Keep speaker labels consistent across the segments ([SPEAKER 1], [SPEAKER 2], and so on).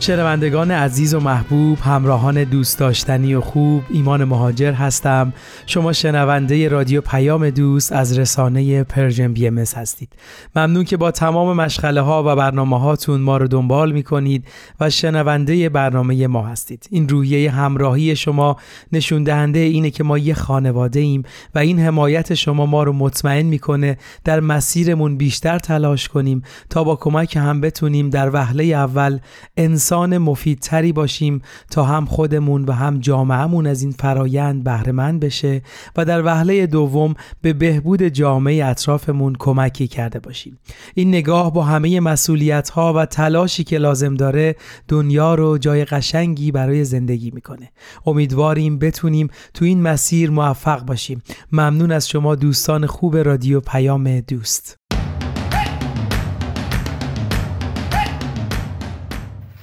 [SPEAKER 1] شنوندگان عزیز و محبوب همراهان دوست داشتنی و خوب ایمان مهاجر هستم. شما شنونده رادیو پیام دوست از رسانه Persian BMS هستید. ممنون که با تمام مشغله ها و برنامه هاتون ما رو دنبال می کنید و شنونده برنامه ما هستید. این روحیه همراهی شما نشون دهنده اینه که ما یه خانواده ایم و این حمایت شما ما رو مطمئن می‌کنه در مسیرمون بیشتر تلاش کنیم تا با کمک هم بتونیم در وهله اول انسان انسان مفیدتری باشیم تا هم خودمون و هم جامعهمون از این فرایند بهرهمند بشه و در وهله دوم به بهبود جامعه اطرافمون کمکی کرده باشیم. این نگاه با همه مسئولیت ها و تلاشی که لازم داره دنیا رو جای قشنگی برای زندگی می‌کنه. امیدواریم بتونیم تو این مسیر موفق باشیم. ممنون از شما دوستان خوب رادیو پیام دوست.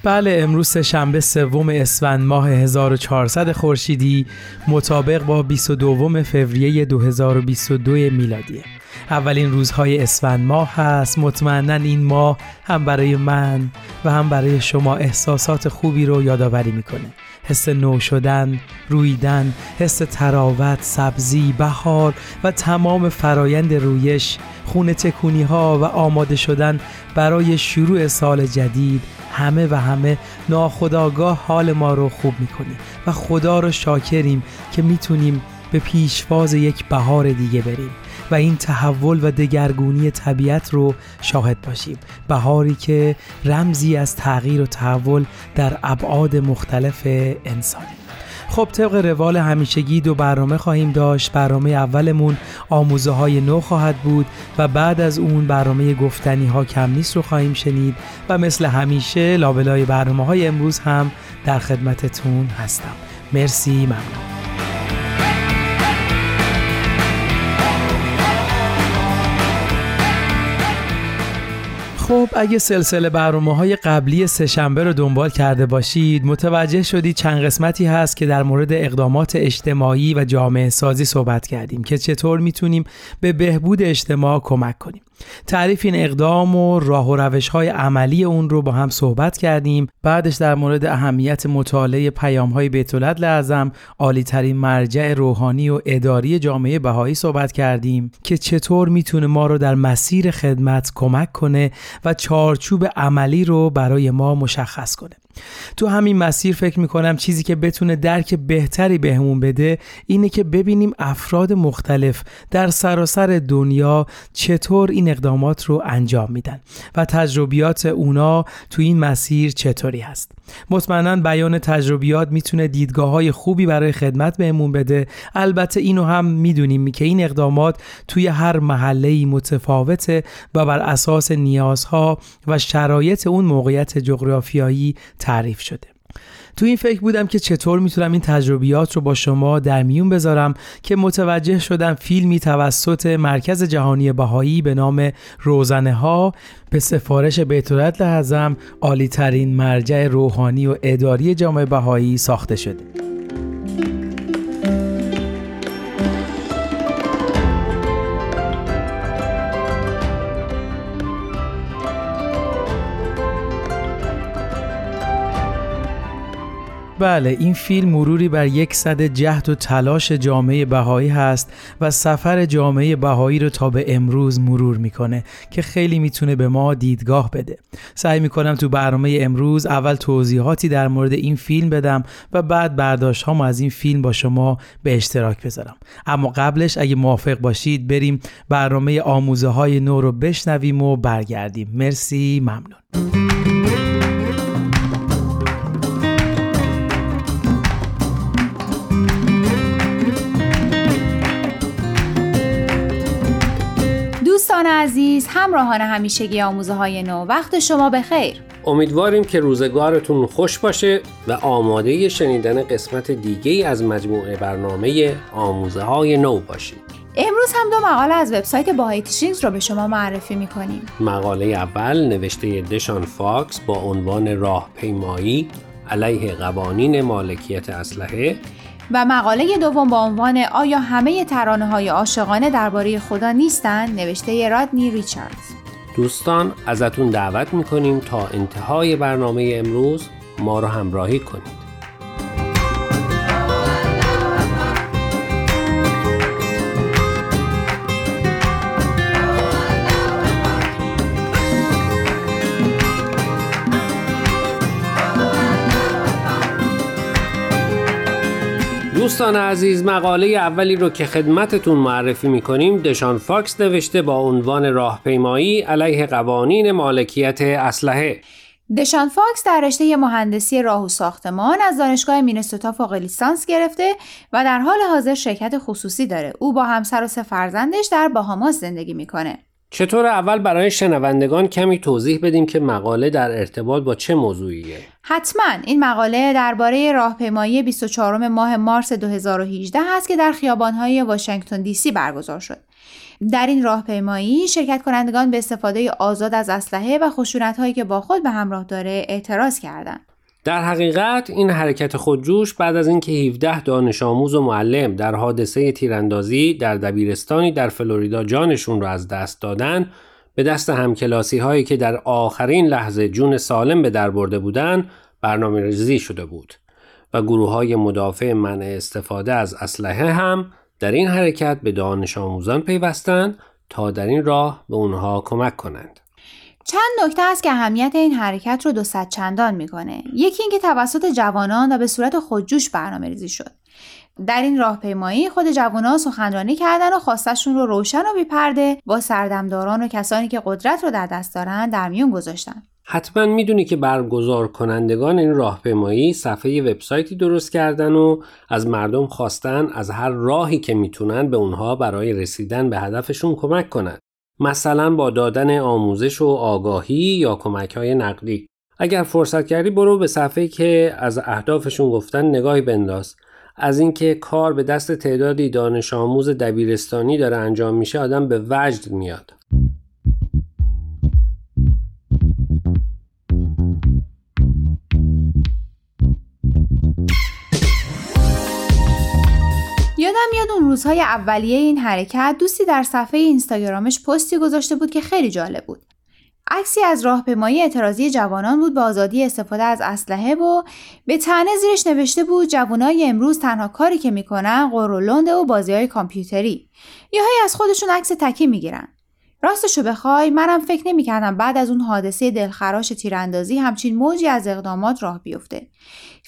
[SPEAKER 1] بله امروز شنبه سوم اسفند ماه 1400 خورشیدی مطابق با 22 فوریه 2022 میلادیه اولین روزهای اسفند ماه هست. مطمئنا این ماه هم برای من و هم برای شما احساسات خوبی رو یادآوری می‌کنه. حس نو شدن، رویدن، حس تراوت، سبزی، بهار و تمام فرایند رویش، خونه تکونی ها و آماده شدن برای شروع سال جدید همه و همه ناخداگاه حال ما رو خوب می‌کنه و خدا رو شاکریم که می‌تونیم به پیشواز یک بهار دیگه بریم و این تحول و دگرگونی طبیعت رو شاهد باشیم. بهاری که رمزی از تغییر و تحول در ابعاد مختلف انسانه. خب طبق روال همیشگی دو برنامه خواهیم داشت. برنامه اولمون آموزه های نو خواهد بود و بعد از اون برنامه گفتنی ها کم نیست رو خواهیم شنید و مثل همیشه لابلای برنامه های امروز هم در خدمتتون هستم. مرسی ممنون. خب اگه سلسله برنامه های قبلی سهشنبه رو دنبال کرده باشید متوجه شدید چند قسمتی هست که در مورد اقدامات اجتماعی و جامعه سازی صحبت کردیم که چطور می‌تونیم به بهبود اجتماع کمک کنیم. تعریف این اقدام و راه و روش های عملی اون رو با هم صحبت کردیم. بعدش در مورد اهمیت مطالعه پیام های بیت لعظم عالی ترین مرجع روحانی و اداری جامعه بهایی صحبت کردیم که چطور می‌تونه ما رو در مسیر خدمت کمک کنه و چارچوب عملی رو برای ما مشخص کنه. تو همین مسیر فکر می‌کنم چیزی که بتونه درک بهتری بهمون بده اینه که ببینیم افراد مختلف در سراسر دنیا چطور این اقدامات رو انجام میدن و تجربیات اونا تو این مسیر چطوری هست. مطمئنا بیان تجربیات می‌تونه دیدگاه های خوبی برای خدمت بهمون بده. البته اینو هم می‌دونیم که این اقدامات توی هر محله متفاوته و بر اساس نیازها و شرایط اون موقعیت جغرافیایی تعریف شده. تو این فکر بودم که چطور می‌تونم این تجربیات رو با شما در میون بذارم که متوجه شدم فیلمی توسط مرکز جهانی بهایی به نام روزنه ها به سفارش بیتولت لحظم عالی ترین مرجع روحانی و اداری جامعه بهایی ساخته شده. بله این فیلم مروری بر یک صد جهد و تلاش جامعه بهایی هست و سفر جامعه بهایی رو تا به امروز مرور می‌کنه که خیلی می‌تونه به ما دیدگاه بده. سعی می‌کنم تو برنامه امروز اول توضیحاتی در مورد این فیلم بدم و بعد برداشت هم از این فیلم با شما به اشتراک بذارم. اما قبلش اگه موافق باشید بریم برنامه آموزه های نو رو بشنویم و برگردیم. مرسی ممنون.
[SPEAKER 2] عزیز همراهان همیشگی آموزه های نو وقت شما بخیر.
[SPEAKER 3] امیدواریم که روزگارتون خوش باشه و آماده شنیدن قسمت دیگه از مجموعه برنامه آموزه های نو باشید.
[SPEAKER 2] امروز هم دو مقاله از وبسایت Bahai Teachings رو به شما معرفی می‌کنیم.
[SPEAKER 3] مقاله اول نوشته دشان فاکس با عنوان راهپیمایی علیه قوانین مالکیت اسلحه.
[SPEAKER 2] و مقاله دوم با عنوان آیا همه ترانه های عاشقانه درباره خدا نیستند نوشته رادنی ریچاردز.
[SPEAKER 3] دوستان ازتون دعوت می‌کنیم تا انتهای برنامه امروز ما رو همراهی کنید. دوستان عزیز مقاله اولی رو که خدمتتون معرفی می‌کنیم دشان فاکس نوشته با عنوان راهپیمایی علیه قوانین مالکیت اسلحه
[SPEAKER 2] دشان فاکس در رشته مهندسی راه و ساختمان از دانشگاه مینسوتا فوق لیسانس گرفته و در حال حاضر شرکت خصوصی داره. او با همسر و سه فرزندش در باهاماس زندگی می‌کنه.
[SPEAKER 3] چطور اول برای شنوندگان کمی توضیح بدیم که مقاله در ارتباط با چه موضوعیه؟
[SPEAKER 2] حتما این مقاله درباره راهپیمایی 24 ماه مارس 2018 هست که در خیابانهای واشنگتن دی سی برگزار شد. در این راهپیمایی شرکت کنندگان به استفاده آزاد از اسلحه و خشونت‌هایی که با خود به همراه داره اعتراض کردند.
[SPEAKER 3] در حقیقت این حرکت خودجوش بعد از اینکه 17 دانش آموز و معلم در حادثه تیراندازی در دبیرستانی در فلوریدا جانشون را از دست دادن به دست همکلاسی هایی که در آخرین لحظه جون سالم به در برده بودند برنامه ریزی شده بود و گروه های مدافع منع استفاده از اسلحه هم در این حرکت به دانش آموزان پیوستند تا در این راه به اونها کمک کنند.
[SPEAKER 2] چند نکته است که اهمیت این حرکت رو دو چندان می‌کنه. یکی اینکه توسط جوانان و به صورت خودجوش برنامه ریزی شد. در این راهپیمایی خود جوانان سخنرانی کردن و خواستشون رو روشن و بیپرده با سردمداران و کسانی که قدرت رو در دست دارن در میون گذاشتن.
[SPEAKER 3] حتما می‌دونی که برگزار کنندگان این راهپیمایی صفحه وبسایتی درست کردن و از مردم خواستن از هر راهی که می‌تونن به اونها برای رسیدن به هدفشون کمک کنند. مثلا با دادن آموزش و آگاهی یا کمک های نقدی. اگر فرصت کردی برو به صفحه که از اهدافشون گفتن نگاهی بنداز. از اینکه کار به دست تعدادی دانش آموز دبیرستانی داره انجام میشه آدم به وجد میاد.
[SPEAKER 2] روزهای اولیه این حرکت دوستی در صفحه اینستاگرامش پستی گذاشته بود که خیلی جالب بود. عکسی از راهپیمایی اعتراضی جوانان بود به آزادی استفاده از اسلحه و به تنه زیرش نوشته بود جوانای امروز تنها کاری که می‌کنن قرولنده و بازی های کامپیوتری. یا از خودشون عکس تکی می‌گیرن. راستشو بخوای منم فکر نمی‌کردم بعد از اون حادثه دلخراش تیراندازی همچین موجی از اقدامات راه بیفته.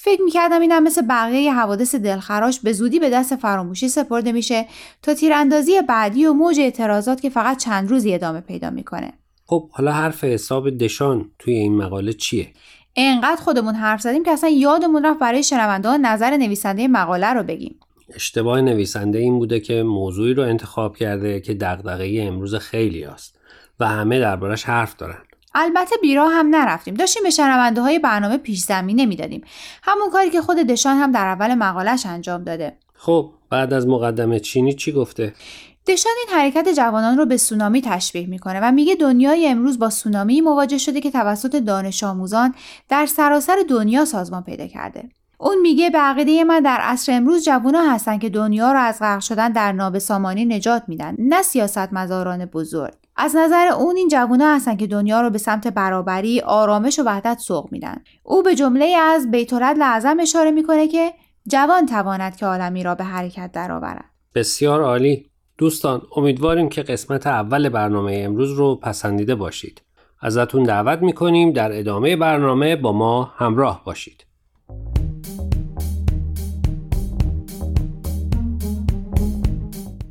[SPEAKER 2] فکر می‌کردم اینم مثل بقیه حوادث دلخراش به زودی به دست فراموشی سپرده میشه تا تیراندازی بعدی و موج اعتراضات که فقط چند روزی ادامه پیدا می‌کنه.
[SPEAKER 3] خب حالا حرف حساب دشان توی این مقاله چیه؟
[SPEAKER 2] انقدر خودمون حرف زدیم که اصلا یادمون رفت برای شنونده نظر نویسنده مقاله رو بگیم.
[SPEAKER 3] اشتباه نویسنده این بوده که موضوعی رو انتخاب کرده که دغدغه امروز خیلی است و همه دربارش حرف دارن.
[SPEAKER 2] البته بیرا هم نرفتیم. داشتیم به شنونده های برنامه پیش زمینه می‌دادیم. همون کاری که خود دشان هم در اول مقالش انجام داده.
[SPEAKER 3] خب بعد از مقدمه چینی چی گفته؟
[SPEAKER 2] دشان این حرکت جوانان رو به سونامی تشبیه می‌کنه و میگه دنیای امروز با سونامی مواجه شده که توسط دانش آموزان در سراسر دنیا سازمان پیدا کرده. اون میگه به عقیده من در عصر امروز جوونا هستن که دنیا رو از غرق شدن در نابسامانی نجات میدن نه سیاست مزاران بزرگ از نظر اون این جوونا هستن که دنیا رو به سمت برابری، آرامش و وحدت سوق میدن. او به جمله از بیت اعظم اشاره می‌کنه که جوان تواند که عالمی را به حرکت درآورد.
[SPEAKER 3] بسیار عالی. دوستان امیدواریم که قسمت اول برنامه امروز رو پسندیده باشید. ازتون دعوت می‌کنیم در ادامه برنامه با ما همراه باشید.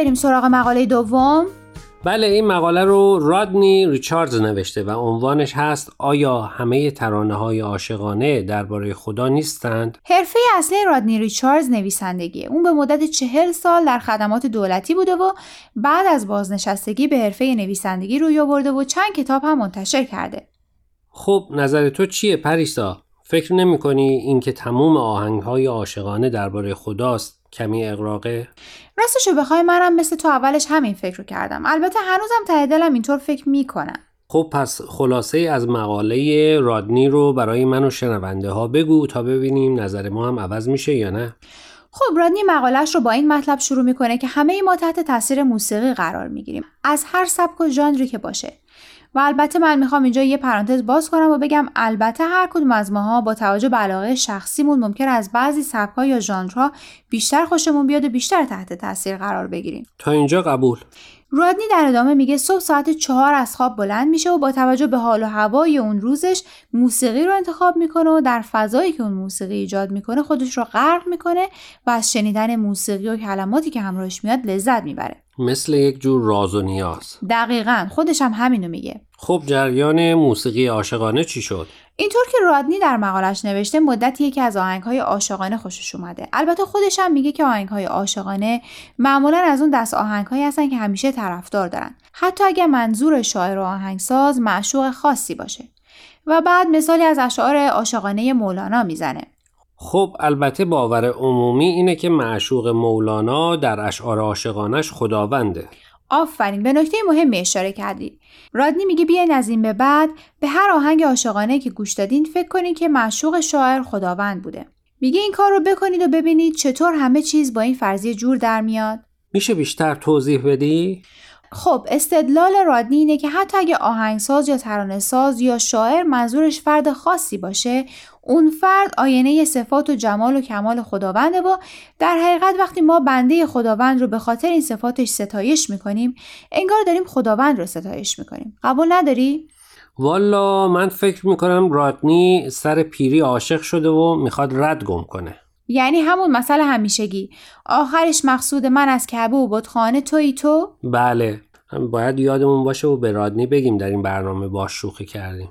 [SPEAKER 2] بریم سراغ مقاله دوم؟
[SPEAKER 3] بله این مقاله رو رادنی ریچاردز نوشته و عنوانش هست آیا همه ترانه های عاشقانه درباره خدا نیستند؟
[SPEAKER 2] حرفه اصلی رادنی ریچاردز نویسندگی اون به مدت چهل سال در خدمات دولتی بوده و بعد از بازنشستگی به حرفه نویسندگی روی آورده و چند کتاب هم منتشر کرده.
[SPEAKER 3] خب نظر تو چیه پریسا؟ فکر نمی کنی اینکه تموم آهنگ های عاشقانه درباره خداست کمی اقراقه؟
[SPEAKER 2] راستشو بخوای منم مثل تو اولش همین فکر رو کردم. البته هنوزم ته دلم اینطور فکر می‌کنم.
[SPEAKER 3] خب پس خلاصه از مقاله رادنی رو برای من و شنونده ها بگو تا ببینیم نظر ما هم عوض میشه یا نه.
[SPEAKER 2] خب رادنی مقالش رو با این مطلب شروع می‌کنه که همه ما تحت تاثیر موسیقی قرار می‌گیریم. از هر سبک و ژانری که باشه. و البته من می‌خوام اینجا یه پرانتز باز کنم و بگم البته هر کدوم از ماها با توجه به علاقه شخصیمون ممکن از بعضی سبک‌ها یا ژانرها بیشتر خوشمون بیاد و بیشتر تحت تاثیر قرار بگیریم.
[SPEAKER 3] تا اینجا قبول.
[SPEAKER 2] رادنی در ادامه میگه صبح ساعت چهار از خواب بلند میشه و با توجه به حال و هوای اون روزش موسیقی رو انتخاب می‌کنه و در فضایی که اون موسیقی ایجاد می‌کنه خودش رو غرق می‌کنه و از شنیدن موسیقی و کلماتی که همراهش میاد لذت می‌بره.
[SPEAKER 3] مثل یک جور راز و نیاز.
[SPEAKER 2] دقیقا خودش هم همینو میگه.
[SPEAKER 3] خب جریان موسیقی عاشقانه چی شد؟
[SPEAKER 2] اینطور که رادنی در مقالش نوشته مدتی یکی از آهنگهای عاشقانه خوشش اومده. البته خودش هم میگه که آهنگهای عاشقانه معمولا از اون دست آهنگهایی هستن که همیشه طرفدار دارن. حتی اگر منظور شاعر و آهنگساز معشوق خاصی باشه. و بعد مثالی از اشعار عاشقانه مولانا می‌زنه.
[SPEAKER 3] خب البته باور عمومی اینه که معشوق مولانا در اشعار عاشقانش خداونده.
[SPEAKER 2] آفرین به نکته مهمی اشاره کردید رادنی میگه بیاین از این به بعد به هر آهنگ عاشقانه که گوش دادین فکر کنید که معشوق شاعر خداوند بوده. میگه این کار رو بکنید و ببینید چطور همه چیز با این فرضیه جور در میاد.
[SPEAKER 3] میشه بیشتر توضیح بدی؟
[SPEAKER 2] خب استدلال رادنی اینه که حتی اگه آهنگساز یا ترانه ساز یا شاعر منظورش فرد خاصی باشه اون فرد آینه صفات و جمال و کمال خداونده و در حقیقت وقتی ما بنده خداوند رو به خاطر این صفاتش ستایش می‌کنیم انگار داریم خداوند رو ستایش می‌کنیم. قبول نداری؟
[SPEAKER 3] والا من فکر می‌کنم رادنی سر پیری عاشق شده و می‌خواد رد گم کنه.
[SPEAKER 2] یعنی همون مسئله همیشگی. آخرش مقصود من از کعبه و بتخانه توی تو؟
[SPEAKER 3] بله. باید یادمون باشه و به رادنی بگیم در این برنامه باش شوخی کردیم.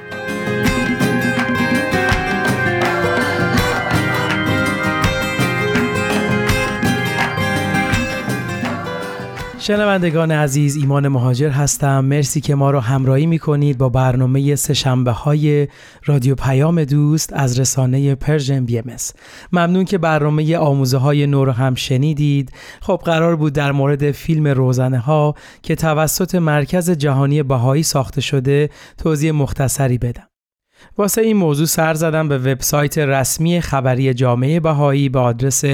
[SPEAKER 1] شنوندگان عزیز ایمان مهاجر هستم. مرسی که ما رو همراهی می کنید با برنامه سه‌شنبه های رادیو پیام دوست از رسانه Persian BMS ممنون که برنامه آموزه های نو رو هم شنیدید. خب قرار بود در مورد فیلم روزنه ها که توسط مرکز جهانی بهایی ساخته شده توضیح مختصری بدم. واسه این موضوع سر زدم به وبسایت رسمی خبری جامعه بهایی به آدرس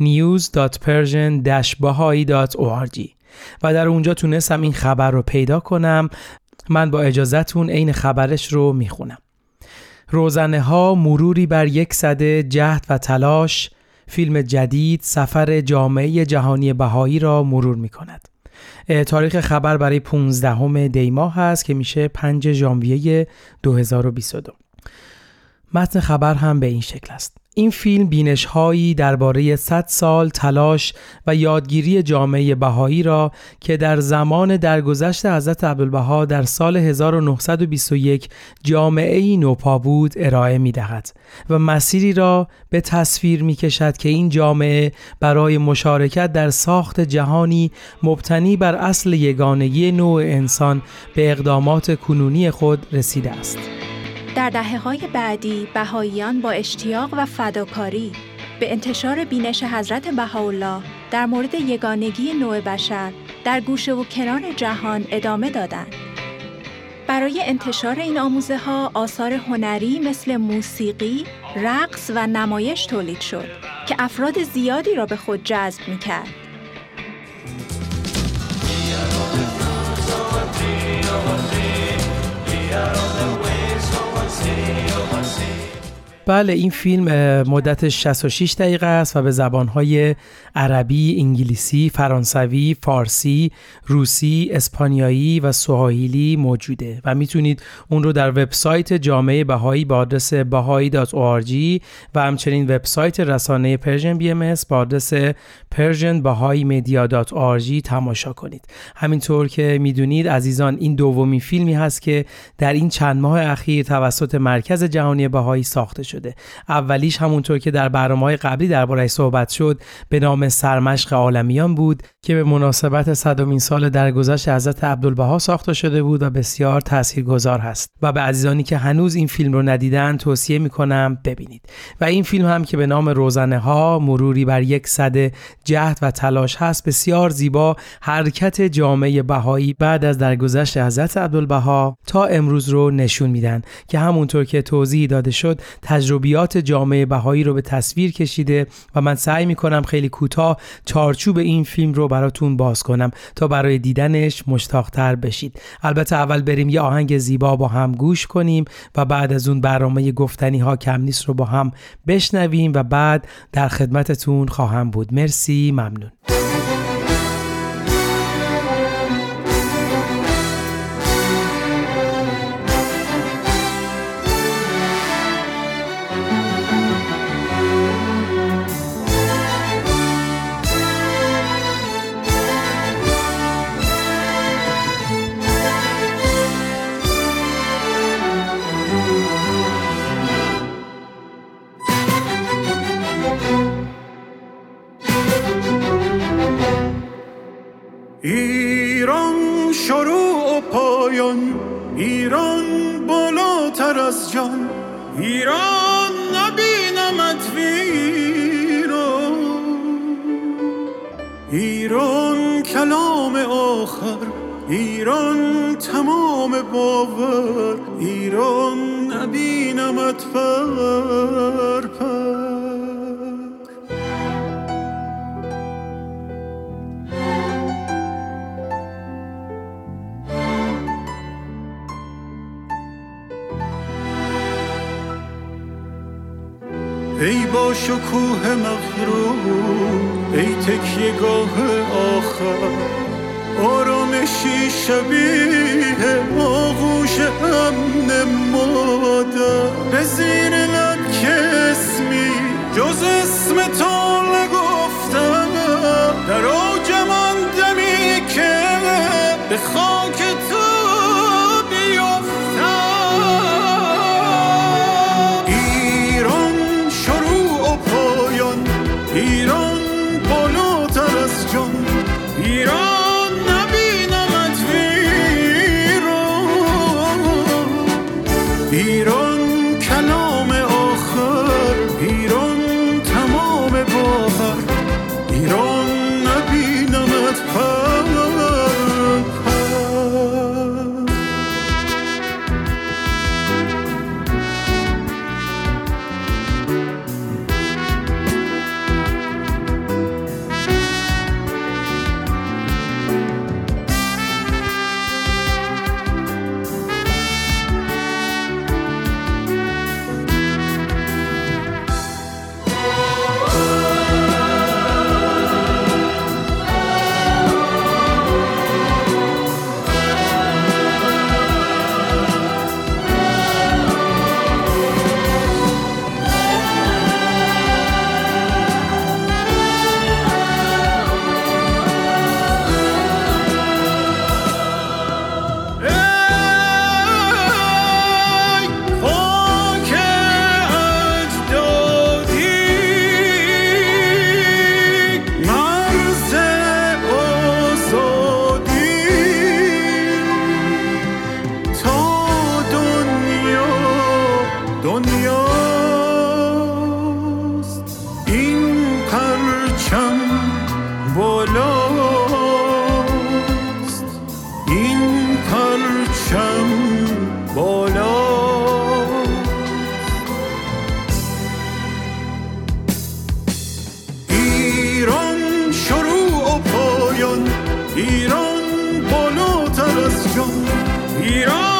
[SPEAKER 1] news.persian-bahai.org و در اونجا تونستم این خبر رو پیدا کنم. من با اجازهتون عین خبرش رو می‌خونم. روزنه ها مروری بر یک صده جهد و تلاش فیلم جدید سفر جامعه جهانی بهایی را مرور می کند. تاریخ خبر برای 15 دی ماه هست که میشه 5 ژانویه 2022 متن خبر هم به این شکل است این فیلم بینش هایی درباره 100 سال تلاش و یادگیری جامعه بهایی را که در زمان درگذشت حضرت عبدالبها در سال 1921 جامعه ای نوپا بود ارائه می دهد و مسیری را به تصویر می کشد که این جامعه برای مشارکت در ساخت جهانی مبتنی بر اصل یگانگی نوع انسان به اقدامات کنونی خود رسیده است.
[SPEAKER 4] در دهه های بعدی بهاییان با اشتیاق و فداکاری به انتشار بینش حضرت بهاءالله در مورد یگانگی نوع بشر در گوشه و کنار جهان ادامه دادند. برای انتشار این آموزه ها آثار هنری مثل موسیقی، رقص و نمایش تولید شد که افراد زیادی را به خود جذب می کرد. eu nasci.
[SPEAKER 1] بله این فیلم مدتش 66 دقیقه است و به زبانهای عربی، انگلیسی، فرانسوی، فارسی، روسی، اسپانیایی و سواحیلی موجوده و می‌تونید اون رو در وبسایت جامعه بهایی با آدرس bahai.org و همچنین وبسایت رسانه Persian BMS با آدرس persianbahaimedia.org تماشا کنید. همینطور که می‌دونید عزیزان این دومین فیلمی هست که در این چند ماه اخیر توسط مرکز جهانی بهایی ساخته شده. اولیش همونطور که در برنامه قبلی درباره‌اش صحبت شد به نام سرمشق عالمیان بود که به مناسبت صدومین سال درگذشت حضرت عبدالبها ساخته شده بود و بسیار تاثیرگذار هست. و به عزیزانی که هنوز این فیلم رو ندیدن توصیه می‌کنم ببینید. و این فیلم هم که به نام روزنه ها مروری بر یک صده جهد و تلاش هست بسیار زیبا حرکت جامعه بهایی بعد از درگذشت حضرت عبدالبها تا امروز رو نشون میدن. که همونطور که توضیح داده شد تجربیات جامعه بهایی رو به تصویر کشیده و من سعی می‌کنم خیلی کوتاه چارچوب این فیلم رو براتون باز کنم تا برای دیدنش مشتاقتر بشید. البته اول بریم یه آهنگ زیبا با هم گوش کنیم و بعد از اون برنامه گفتنی ها کم نیست رو با هم بشنویم و بعد در خدمتتون خواهم بود. مرسی ممنون.
[SPEAKER 5] ایران نبینمت ویران ایران کلام آخر ایران تمام باور. ایران نبینمت پر با شکوه مغرور ای تکیه گاه آخر. آرامشی شبیه آغوش امن مادر. به زیر لب که اسمی جز اسم تو نگفتم. در آجم beijo virou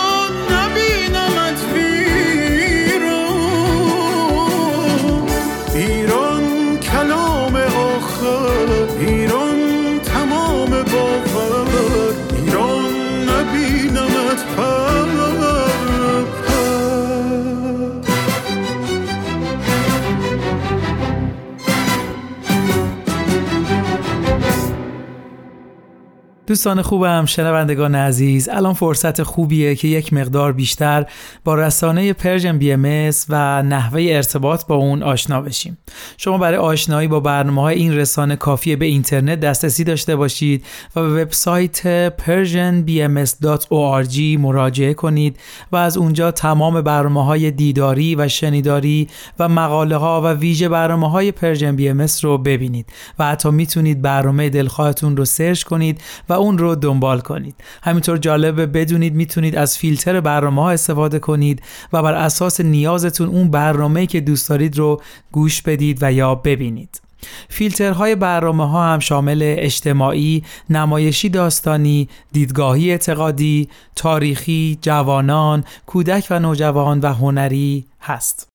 [SPEAKER 1] دوستان خوبم شنوندگان عزیز الان فرصت خوبیه که یک مقدار بیشتر با رسانه Persian BMS و نحوه ارتباط با اون آشنا بشیم. شما برای آشنایی با برنامه های این رسانه کافیه به اینترنت دسترسی داشته باشید و به وبسایت persianbms.org مراجعه کنید و از اونجا تمام برنامه های دیداری و شنیداری و مقاله ها و ویژه برنامه های Persian BMS رو ببینید و حتی می‌تونید برنامه دلخواهتون رو سرچ کنید و اون رو دنبال کنید همینطور جالبه بدونید می‌تونید از فیلتر برنامه ها استفاده کنید و بر اساس نیازتون اون برنامه که دوست دارید رو گوش بدید و یا ببینید فیلترهای برنامه ها هم شامل اجتماعی، نمایشی داستانی، دیدگاهی اعتقادی، تاریخی، جوانان، کودک و نوجوان و هنری هست.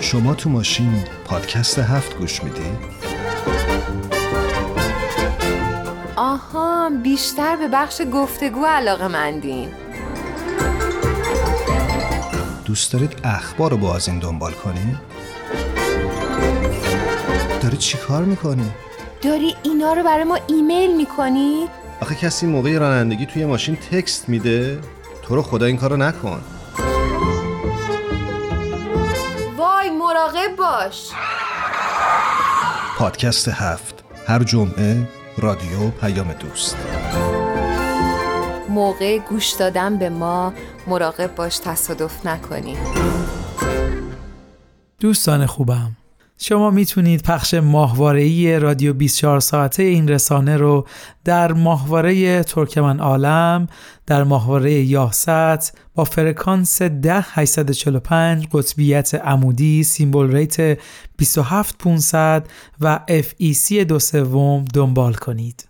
[SPEAKER 6] شما تو ماشین پادکست هفت گوش می‌دید؟
[SPEAKER 7] آها بیشتر به بخش گفتگو علاقه مندین
[SPEAKER 6] دوست دارید اخبار رو با از این دنبال کنی؟ داری چی کار می‌کنی؟
[SPEAKER 7] داری اینا رو برای ما ایمیل می‌کنی؟
[SPEAKER 6] آخه کسی موقع رانندگی توی ماشین تکست میده؟ تو رو خدا این کارو نکن
[SPEAKER 7] وای مراقب باش
[SPEAKER 6] پادکست هفت هر جمعه رادیو پیام دوست.
[SPEAKER 7] موقع گوش دادن به ما مراقب باش تصادف نکنی.
[SPEAKER 1] دوستان خوبم. شما می‌تونید پخش ماهواره‌ای رادیو 24 ساعته این رسانه رو در ماهواره ترکمن عالم در ماهواره یاست با فرکانس 10845 قطبیت عمودی سیمبل ریت 27500 و FEC دو سوم دنبال کنید.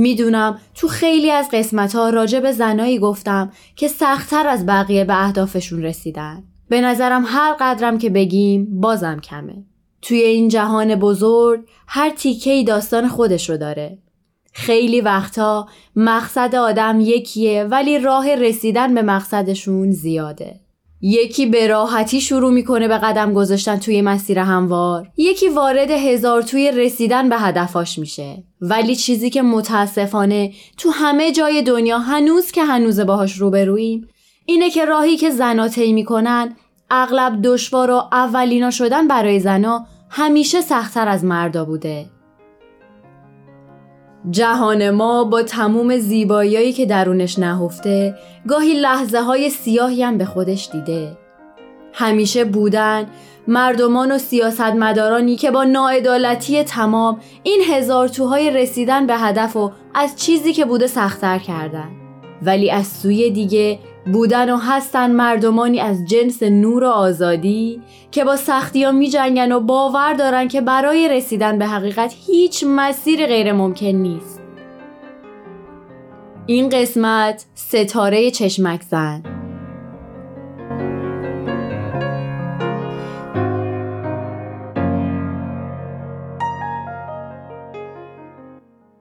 [SPEAKER 8] می‌دونم تو خیلی از قسمت ها راجع به زنایی گفتم که سختتر از بقیه به اهدافشون رسیدن. به نظرم هر قدرم که بگیم بازم کمه. توی این جهان بزرگ هر تیکه داستان خودش رو داره. خیلی وقتا مقصد آدم یکیه ولی راه رسیدن به مقصدشون زیاده. یکی به راحتی شروع می‌کنه به قدم گذاشتن توی مسیر هموار. یکی وارد هزار توی رسیدن به هدفاش میشه. ولی چیزی که متاسفانه تو همه جای دنیا هنوز که هنوز باهاش روبرویم اینه که راهی که زنا طی می‌کنن اغلب دشوار و اولینا شدن برای زنا همیشه سختتر از مردا بوده. جهان ما با تموم زیباییایی که درونش نهفته گاهی لحظه های سیاهی هم به خودش دیده. همیشه بودن مردمان و سیاستمدارانی که با ناعدالتی تمام این هزار توهای رسیدن به هدف و از چیزی که بوده سختتر کردن. ولی از سوی دیگه بودن و هستن مردمانی از جنس نور و آزادی که با سختی ها می جنگن و باور دارن که برای رسیدن به حقیقت هیچ مسیر غیر ممکن نیست. این قسمت ستاره چشمک زن.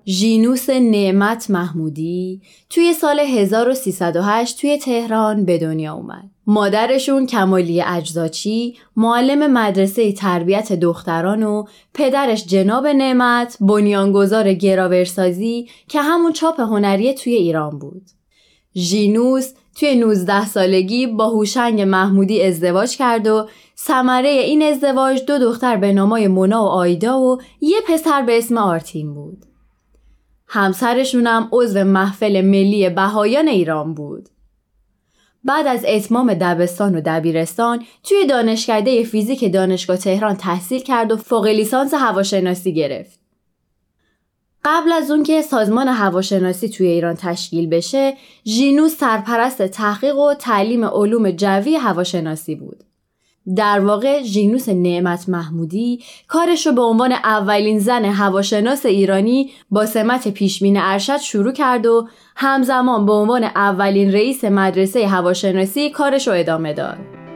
[SPEAKER 8] ژینوس نعمت محمودی توی سال 1308 توی تهران به دنیا اومد. مادرشون کمالی اجزاچی معلم مدرسه تربیت دختران و پدرش جناب نعمت بنیانگذار گراورسازی که همون چاپ هنری توی ایران بود. ژینوس توی 19 سالگی با هوشنگ محمودی ازدواج کرد و ثمره این ازدواج دو دختر به نامای مونا و آیدا و یه پسر به اسم آرتین بود. همسرشون هم عضو محفل ملی بهایان ایران بود. بعد از اتمام دبستان و دبیرستان توی دانشکده فیزیک دانشگاه تهران تحصیل کرد و فوق لیسانس هواشناسی گرفت. قبل از اون که سازمان هواشناسی توی ایران تشکیل بشه، ژینوس سرپرست تحقیق و تعلیم علوم جوی هواشناسی بود. در واقع ژینوس نعمت محمودی کارش رو به عنوان اولین زن هواشناس ایرانی با سمت پیشبین ارشد شروع کرد و همزمان به عنوان اولین رئیس مدرسه هواشناسی کارش رو ادامه داد.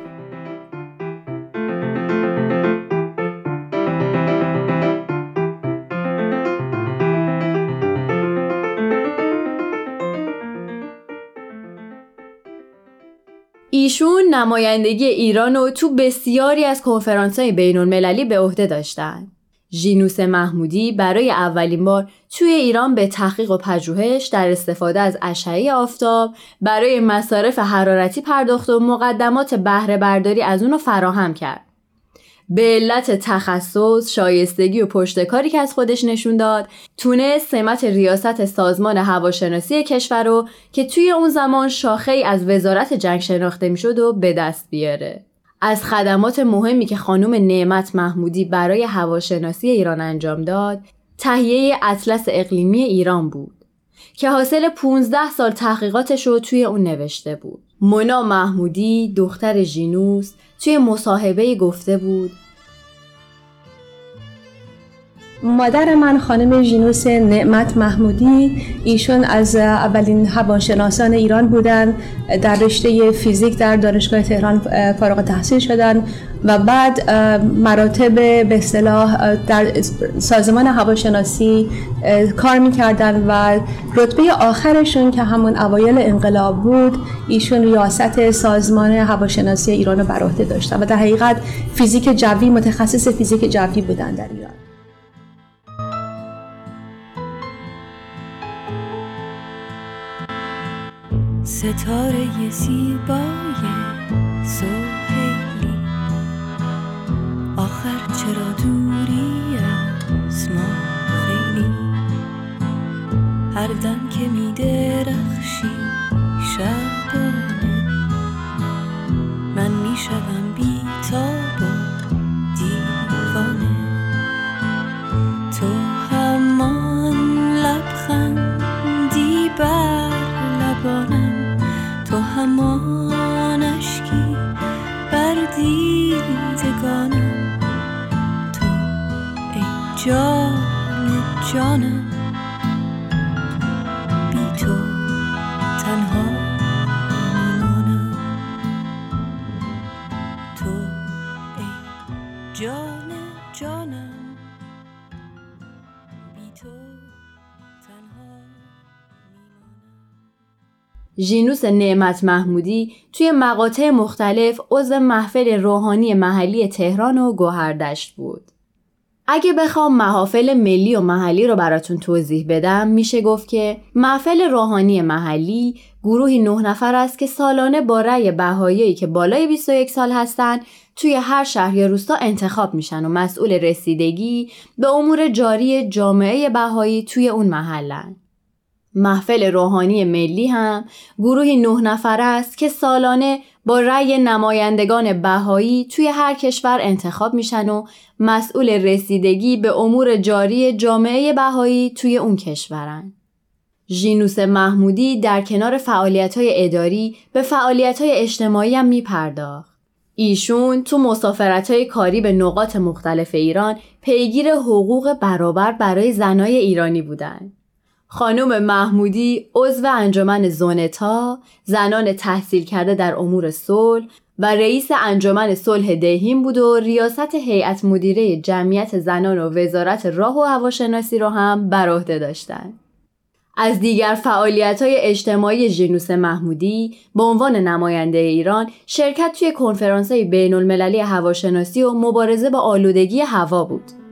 [SPEAKER 8] ایشون نمایندگی ایران رو تو بسیاری از کنفرانس های بین المللی به عهده داشتن. ژینوس محمودی برای اولین بار توی ایران به تحقیق و پژوهش در استفاده از اشعه آفتاب برای مصارف حرارتی پرداخت و مقدمات بهره برداری از اونو فراهم کرد. به علت تخصص، شایستگی و پشتکاری که از خودش نشون داد، تونست سمت ریاست سازمان هواشناسی کشور رو که توی اون زمان شاخه ای از وزارت جنگ شناخته می‌شد و به دست بیاره. از خدمات مهمی که خانم نعمت محمودی برای هواشناسی ایران انجام داد، تهیه اطلس اقلیمی ایران بود که حاصل 15 سال تحقیقاتش رو توی اون نوشته بود. مونا محمودی دختر ژینوس توی مصاحبه گفته بود
[SPEAKER 9] مادر من خانم ژینوس نعمت محمودی ایشون از اولین هواشناسان ایران بودن در رشته فیزیک در دانشگاه تهران فارغ تحصیل شدن و بعد مراتب به اصطلاح در سازمان هواشناسی کار می‌کردن و رتبه آخرشون که همون اوایل انقلاب بود ایشون ریاست سازمان هواشناسی ایران رو بر عهده داشتن و در حقیقت فیزیک جوی متخصص فیزیک جوی بودن در ایران.
[SPEAKER 10] ستاره زیبای سوهیلی آخر چرا دوری از ما خیلی؟ هر دم که می درخشی شبانه. من می دیدگانم تو ای جان جانم.
[SPEAKER 8] ژینوس نعمت محمودی توی مقاطع مختلف عضو محفل روحانی محلی تهران و گوهردشت بود. اگه بخوام محافل ملی و محلی رو براتون توضیح بدم میشه گفت که محفل روحانی محلی گروهی نه نفر است که سالانه با رأی بهایی که بالای 21 سال هستن توی هر شهر یا روستا انتخاب میشن و مسئول رسیدگی به امور جاری جامعه بهایی توی اون محلن. محفل روحانی ملی هم گروهی نه نفر است که سالانه با رأی نمایندگان بهایی توی هر کشور انتخاب میشن و مسئول رسیدگی به امور جاری جامعه بهایی توی اون کشورن. ژینوس محمودی در کنار فعالیت‌های اداری به فعالیت‌های اجتماعی هم میپرداخت. ایشون تو مسافرت‌های کاری به نقاط مختلف ایران پیگیر حقوق برابر برای زنای ایرانی بودند. خانم محمودی عضو انجمن زونتا، زنان تحصیل کرده در امور صلح و رئیس انجمن صلح دهیم بود و ریاست هیئت مدیره جمعیت زنان و وزارت راه و هواشناسی را هم بر عهده داشتند. از دیگر فعالیت های اجتماعی ژینوس محمودی به عنوان نماینده ایران شرکت توی کنفرانس بین المللی هواشناسی و مبارزه با آلودگی هوا بود.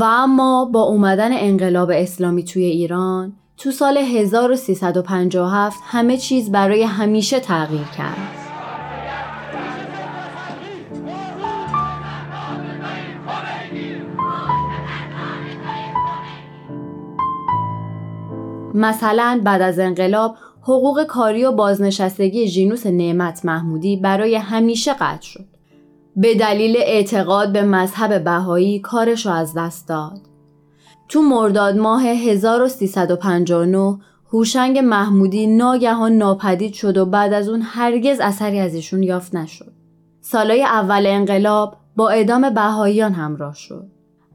[SPEAKER 8] و اما با اومدن انقلاب اسلامی توی ایران تو سال 1357 همه چیز برای همیشه تغییر کرد. مثلا بعد از انقلاب حقوق کاری و بازنشستگی ژینوس نعمت محمودی برای همیشه قطع شد. به دلیل اعتقاد به مذهب بهایی کارش رو از دست داد. تو مرداد ماه 1359 هوشنگ محمودی ناگهان ناپدید شد و بعد از اون هرگز اثری از ایشون یافت نشد. سالای اول انقلاب با اعدام بهاییان همراه شد.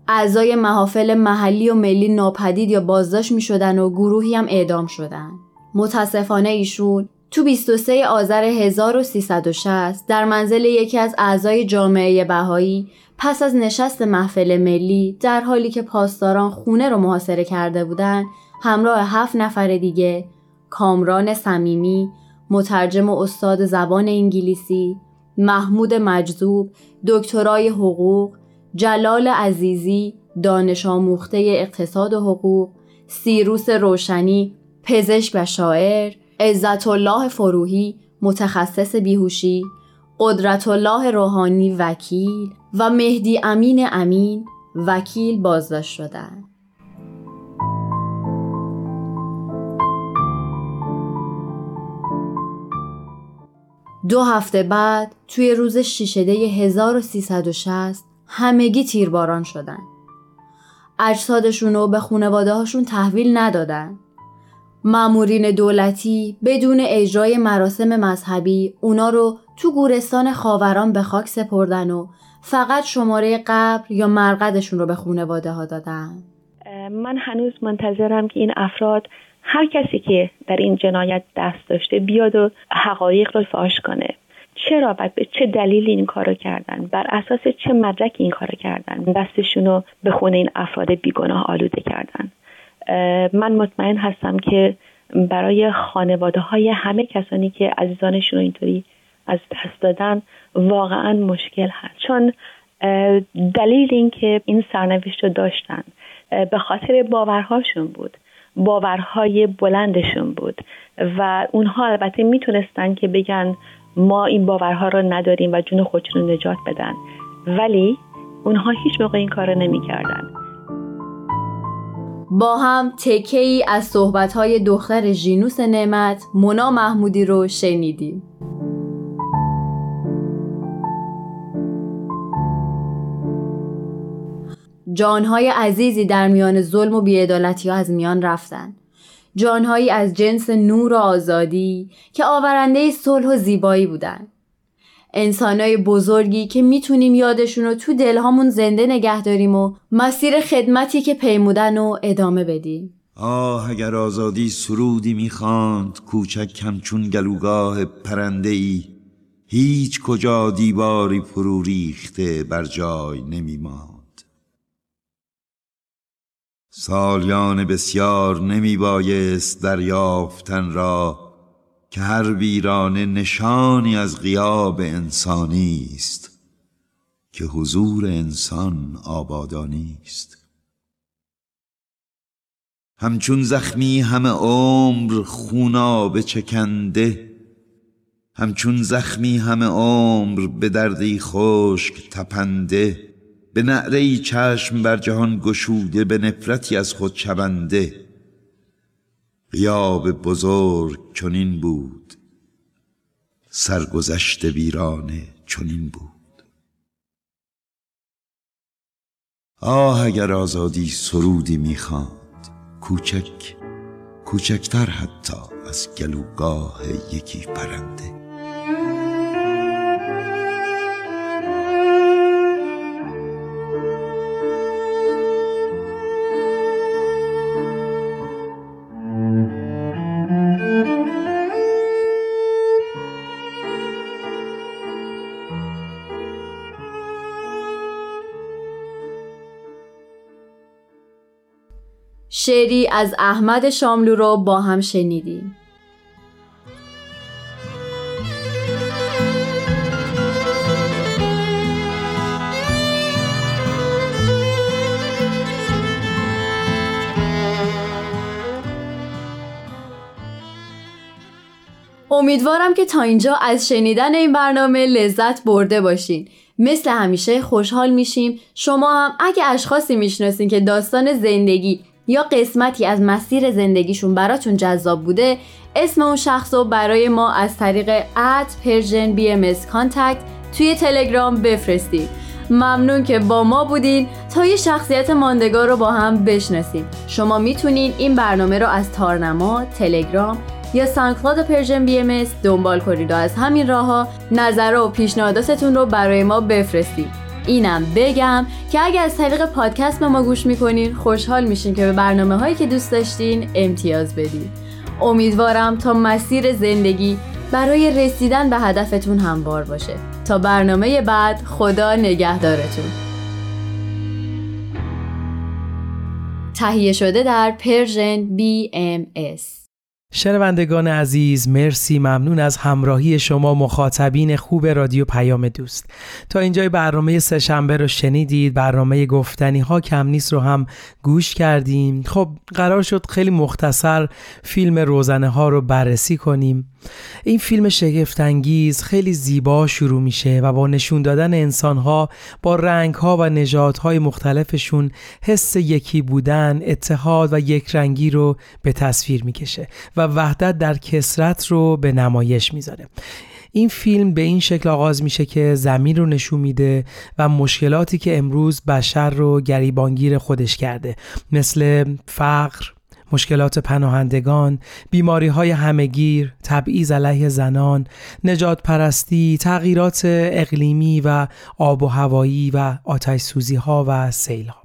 [SPEAKER 8] اعضای محافل محلی و ملی ناپدید یا بازداشت می شدن و گروهی هم اعدام شدن. متاسفانه ایشون تو 23 آذر 1360 در منزل یکی از اعضای جامعه بهایی پس از نشست محفل ملی در حالی که پاسداران خونه رو محاصره کرده بودند همراه هفت نفر دیگه کامران صمیمی مترجم و استاد زبان انگلیسی محمود مجذوب دکترای حقوق جلال عزیزی دانش آموخته اقتصاد و حقوق سیروس روشنی پزشک و شاعر عزت الله فروهی متخصص بیهوشی قدرت الله روحانی وکیل و مهدی امین امین وکیل بازداشت شدند. دو هفته بعد توی روز شیشده 1360 همگی تیرباران شدن. اجسادشون رو به خونواده هاشون تحویل ندادن. مامورین دولتی بدون اجرای مراسم مذهبی اونا رو تو گورستان خاوران به خاک سپردن و فقط شماره قبر یا مرقدشون رو به خونواده ها دادن.
[SPEAKER 11] من هنوز منتظرم که این افراد هر کسی که در این جنایت دست داشته بیاد و حقایق رو فاش کنه. چرا و به چه دلیلی این کارو کردن؟ بر اساس چه مدرکی این کارو کردن؟ دستشون رو به خونه این افراد بیگناه آلوده کردن. من مطمئن هستم که برای خانواده های همه کسانی که عزیزانشون اینطوری از دست دادن واقعا مشکل هست. چون دلیل اینکه این سرنوشت رو داشتن به خاطر باورهاشون بود باورهای بلندشون بود و اونها البته می‌تونستن که بگن ما این باورها رو نداریم و جون خودشون رو نجات بدن. ولی اونها هیچ موقع این کار رو نمی‌کردن.
[SPEAKER 8] با هم تکه ای از صحبت های دختر ژینوس نعمت مونا محمودی رو شنیدیم. جانهای عزیزی در میان ظلم و بیعدالتی از میان رفتن. جانهایی از جنس نور و آزادی که آورنده صلح و زیبایی بودن. انسانای بزرگی که می‌تونیم یادشون رو تو دلهامون زنده نگه داریم و مسیر خدمتی که پیمودن و ادامه بدیم.
[SPEAKER 12] آه اگر آزادی سرودی می‌خواند کوچک کمچون گلوگاه پرنده ای هیچ کجا دیواری فرو ریخته بر جای نمیماند. سالیان بسیار نمی بایست دریافتن را که هر ویرانه نشانی از غیاب انسانی است که حضور انسان آبادانی است. همچون زخمی همه عمر خونابه چکنده همچون زخمی همه عمر به دردی خشک تپنده به نعره چشم بر جهان گشوده به نفرتی از خود شونده. غیاب بزرگ چنین بود سرگذشت ویرانه چنین بود. آه اگر آزادی سرودی می‌خواند کوچک کوچکتر حتی از گلوگاه یکی پرنده.
[SPEAKER 8] شعری از احمد شاملو رو با هم شنیدیم. امیدوارم که تا اینجا از شنیدن این برنامه لذت برده باشین. مثل همیشه خوشحال میشیم. شما هم اگه اشخاصی می‌شناسین که داستان زندگی یا قسمتی از مسیر زندگیشون براتون جذاب بوده اسم اون شخص رو برای ما از طریق at Persian BMS contact توی تلگرام بفرستید. ممنون که با ما بودین تا یه شخصیت ماندگار رو با هم بشناسیم. شما می‌تونین این برنامه رو از تارنما، تلگرام یا SoundCloud Persian BMS دنبال کنید و از همین راه ها نظر و پیشنهاداتتون رو برای ما بفرستید. اینم بگم که اگر از طریق پادکست به ما گوش می‌کنین خوشحال میشین که به برنامه هایی که دوست داشتین امتیاز بدین. امیدوارم تا مسیر زندگی برای رسیدن به هدفتون هموار باشه. تا برنامه بعد خدا نگهدارتون. تهیه شده در پرژن BMS
[SPEAKER 1] شنوندگان عزیز مرسی ممنون از همراهی شما مخاطبین خوب رادیو پیام دوست. تا اینجای برنامه سهشنبه رو شنیدید برنامه گفتنی ها کم نیست رو هم گوش کردیم. خب قرار شد خیلی مختصر فیلم روزنه ها رو بررسی کنیم. این فیلم شگفتانگیز خیلی زیبا شروع میشه و با نشون دادن انسانها با رنگها و نژادهای مختلفشون حس یکی بودن اتحاد و یک رنگی رو به تصویر می‌کشه و وحدت در کسرت رو به نمایش می‌ذاره. این فیلم به این شکل آغاز میشه که زمین رو نشون میده و مشکلاتی که امروز بشر رو گریبانگیر خودش کرده مثل فقر، مشکلات پناهندگان، بیماری های همگیر، تبعیض علیه زنان، نجات پرستی، تغییرات اقلیمی و آب و هوایی و آتش سوزی ها و سیل ها.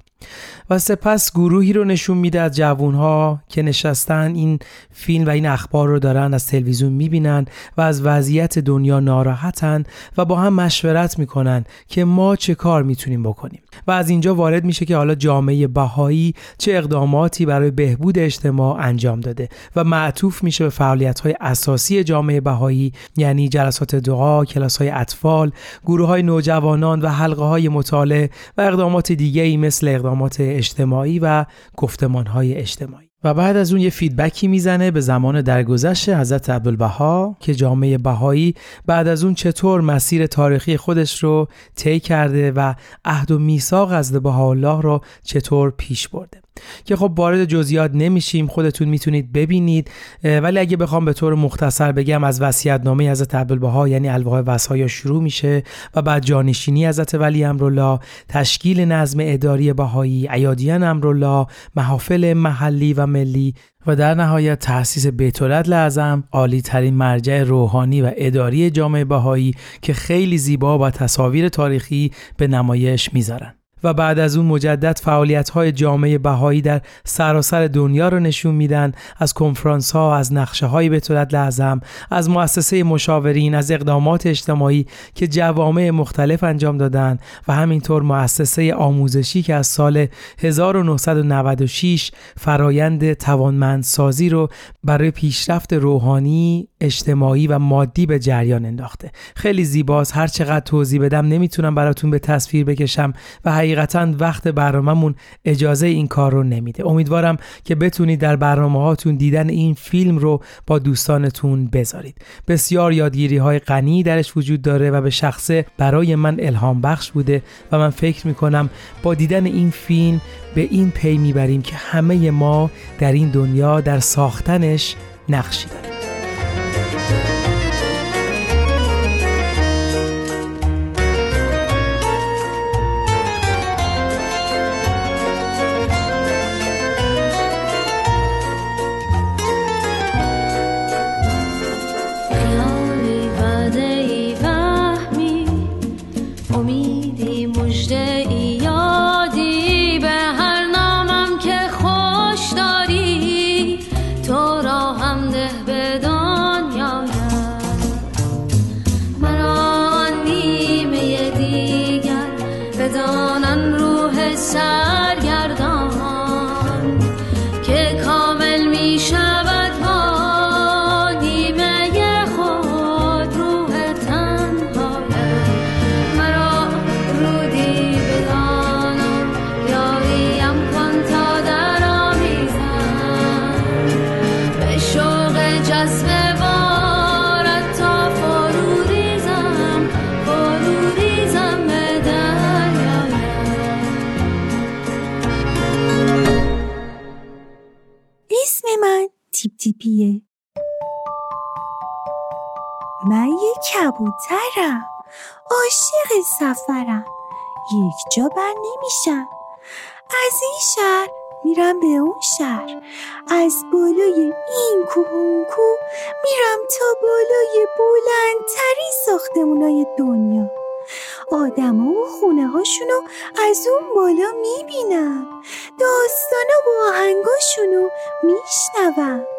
[SPEAKER 1] و سپس گروهی رو نشون میده از جوانها که نشستن این فیلم و این اخبار رو دارن از تلویزیون می‌بینن و از وضعیت دنیا ناراحتن و با هم مشورت می‌کنن که ما چه کار می‌تونیم بکنیم. و از اینجا وارد میشه که حالا جامعه بهایی چه اقداماتی برای بهبود اجتماع انجام داده و معطوف میشه به فعالیت های اساسی جامعه بهایی یعنی جلسات دعا، کلاس های اطفال، گروه های نوجوانان و حلقه های مطالعه و اقدامات دیگه ای مثل اقدامات اجتماعی و گفتمان های اجتماعی. و بعد از اون یه فیدبکی می‌زنه به زمان درگذشت حضرت عبدالبها که جامعه بهایی بعد از اون چطور مسیر تاریخی خودش رو طی کرده و عهد و میثاق از بهاءالله رو چطور پیش برده. که خب وارد جزئیات نمیشیم خودتون می‌تونید ببینید. ولی اگه بخوام به طور مختصر بگم از وصیت‌نامه حضرت عبدالبها یعنی الواح وصایا شروع میشه و بعد جانشینی حضرت ولی امرالله تشکیل نظم اداری بهایی ایادیان امرالله محافل محلی و ملی و در نهایت تأسیس بیت اعظم عالی ترین مرجع روحانی و اداری جامعه بهایی که خیلی زیبا و تصاویر تاریخی به نمایش می‌ذارن. و بعد از اون مجدد فعالیت های جامعه بهایی در سراسر دنیا رو نشون میدن از کنفرانس ها از نقشه های بطولت لازم از مؤسسه مشاورین از اقدامات اجتماعی که جوامع مختلف انجام دادن و همینطور مؤسسه آموزشی که از سال 1996 فرایند توانمندسازی رو برای پیشرفت روحانی اجتماعی و مادی به جریان انداخته. خیلی زیباست. هر چقدر توضیح بدم نمی‌تونم براتون به تصویر بکشم و حقیقتا وقت برنامهمون اجازه این کار رو نمیده. امیدوارم که بتونید در برنامه هاتون دیدن این فیلم رو با دوستانتون بذارید. بسیار یادگیری های غنی درش وجود داره و به شخصه برای من الهام بخش بوده و من فکر می‌کنم با دیدن این فیلم به این پی می‌بریم که همه ما در این دنیا در ساختنش نقشی داریم.
[SPEAKER 10] تیپیه من یه کبوترم. عاشق سفرم. یک جا بر نمیشم. از این شهر میرم به اون شهر. از بالای این کوه اون کوه میرم تا بالای بلندترین ساختمونای دنیا. آدما و خونه هاشونو از اون بالا می‌بینم داستانا و آهنگاشونو میشنوم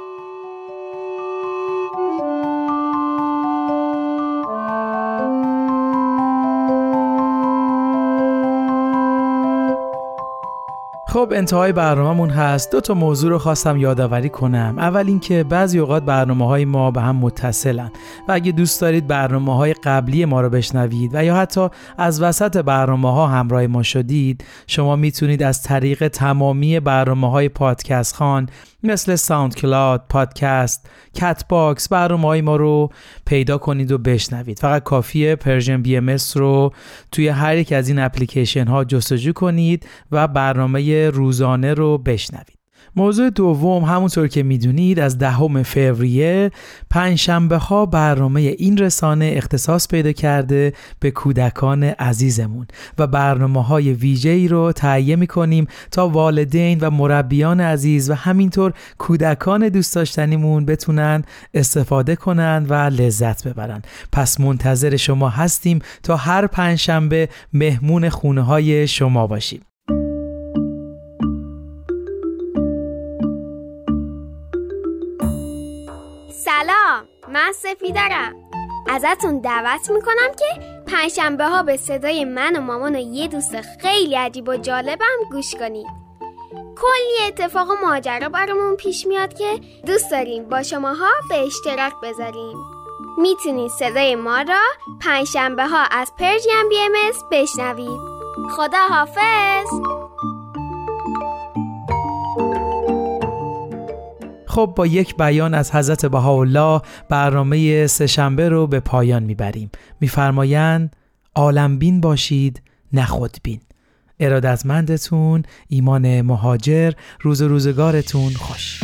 [SPEAKER 1] خب انتهای برنامهمون هست. دو تا موضوع رو خواستم یادآوری کنم. اول اینکه بعضی اوقات برنامه های ما به هم متصلن و اگه دوست دارید برنامه های قبلی ما رو بشنوید و یا حتی از وسط برنامه ها همراه ما شدید شما می‌تونید از طریق تمامی برنامه های پادکست خوان مثل SoundCloud، پادکست، Castbox برنامه های ما رو پیدا کنید و بشنوید. فقط کافیه Persian BMS رو توی هر یک از این اپلیکیشن ها جستجو کنید و برنامه روزانه رو بشنوید. موضوع دوم همونطور که می‌دونید از دهم فوریه پنجشنبه ها برنامه این رسانه اختصاص پیدا کرده به کودکان عزیزمون و برنامه های ویژه‌ای رو تهیه می‌کنیم تا والدین و مربیان عزیز و همینطور کودکان دوست داشتنیمون بتونن استفاده کنن و لذت ببرن. پس منتظر شما هستیم تا هر پنجشنبه مهمون خونه های شما باشیم.
[SPEAKER 13] من سفیدرم ازتون دعوت می‌کنم که پنجشنبه ها به صدای من و مامان و یه دوست خیلی عجیب و جالبم گوش کنید. کلی اتفاق و ماجرا برامون پیش میاد که دوست داریم با شماها به اشتراک بذاریم. می‌تونید صدای ما را پنجشنبه ها از پرژیم بی ام بشنوید. خدا حافظ
[SPEAKER 1] خب با یک بیان از حضرت بهاءالله برنامه سهشنبه رو به پایان می‌بریم. میفرمایند عالم بین باشید نه خودبین ارادتمندتون ایمان مهاجر روز روزگارتون خوش.